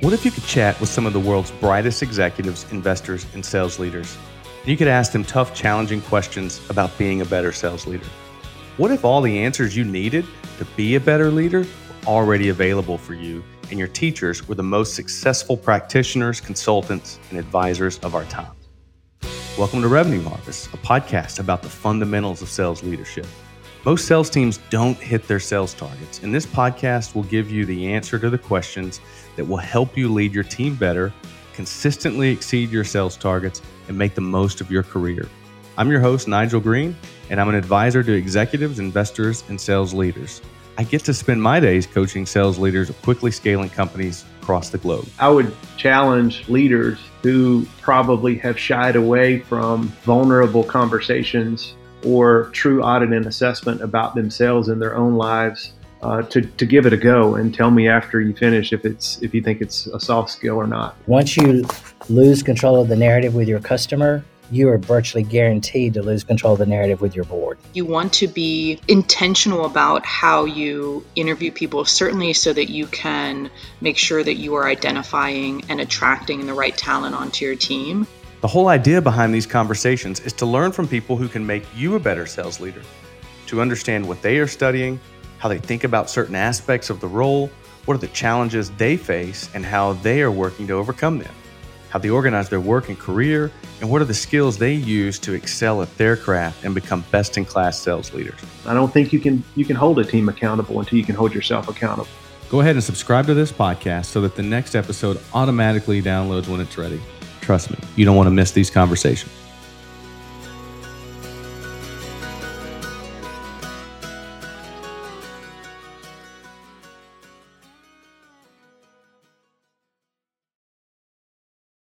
What if you could chat with some of the world's brightest executives, investors, and sales leaders? You could ask them tough, challenging questions about being a better sales leader. What if all the answers you needed to be a better leader were already available for you and your teachers were the most successful practitioners, consultants, and advisors of our time? Welcome to Revenue Harvest, a podcast about the fundamentals of sales leadership. Most sales teams don't hit their sales targets, and this podcast will give you the answer to the questions that will help you lead your team better, consistently exceed your sales targets, and make the most of your career. I'm your host, Nigel Green, and I'm an advisor to executives, investors, and sales leaders. I get to spend my days coaching sales leaders of quickly scaling companies across the globe. I would challenge leaders who probably have shied away from vulnerable conversations or true audit and assessment about themselves and their own lives uh, to, to give it a go and tell me after you finish if it's if you think it's a soft skill or not. Once you lose control of the narrative with your customer, you are virtually guaranteed to lose control of the narrative with your board. You want to be intentional about how you interview people, certainly so that you can make sure that you are identifying and attracting the right talent onto your team. The whole idea behind these conversations is to learn from people who can make you a better sales leader, to understand what they are studying, how they think about certain aspects of the role, what are the challenges they face, and how they are working to overcome them, how they organize their work and career, and what are the skills they use to excel at their craft and become best in class sales leaders. I don't think you can you can hold a team accountable until you can hold yourself accountable. Go ahead and subscribe to this podcast so that the next episode automatically downloads when it's ready. Trust me, you don't want to miss these conversations.